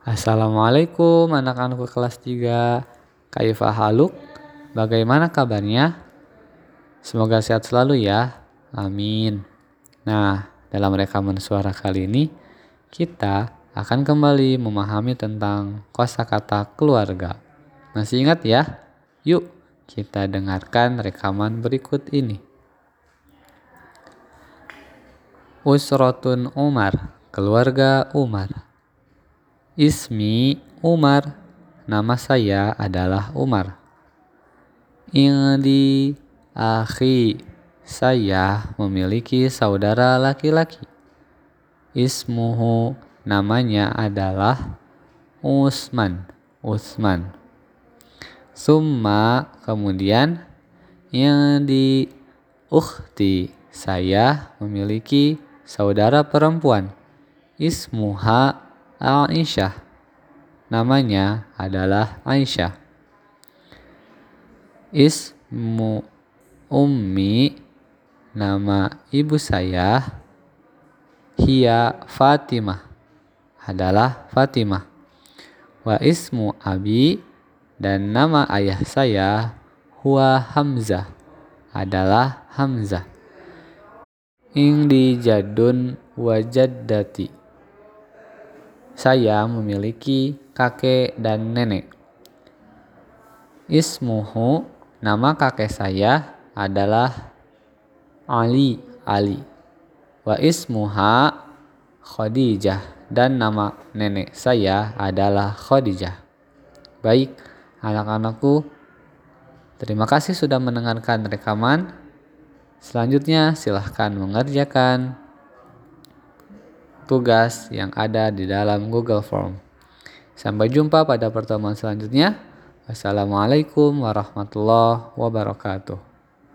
Assalamualaikum anak-anakku kelas 3. Kaifa haluk? Bagaimana kabarnya? Semoga sehat selalu ya. Amin. Nah, dalam rekaman suara kali ini kita akan kembali memahami tentang kosakata keluarga. Masih ingat ya? Yuk, kita dengarkan rekaman berikut ini. Usrotun Umar, keluarga Umar. Ismi Umar. Nama saya adalah Umar. Indi akhi. Saya memiliki saudara laki-laki. Ismuhu namanya adalah Usman. Usman. Summa kemudian yang di ukhti saya memiliki saudara perempuan. Ismuha Aisyah. Namanya adalah Aisyah. Ismu Ummi nama ibu saya Hia Fatimah adalah Fatimah. Wa ismu abi dan nama ayah saya Huwa Hamzah adalah Hamzah. Ing jadun wajaddati saya memiliki kakek dan nenek. Ismuhu, nama kakek saya adalah Ali Ali. Wa ismuha Khadijah dan nama nenek saya adalah Khadijah. Baik, anak-anakku, terima kasih sudah mendengarkan rekaman. Selanjutnya silahkan mengerjakan tugas yang ada di dalam Google Form. Sampai jumpa pada pertemuan selanjutnya. Wassalamualaikum warahmatullahi wabarakatuh.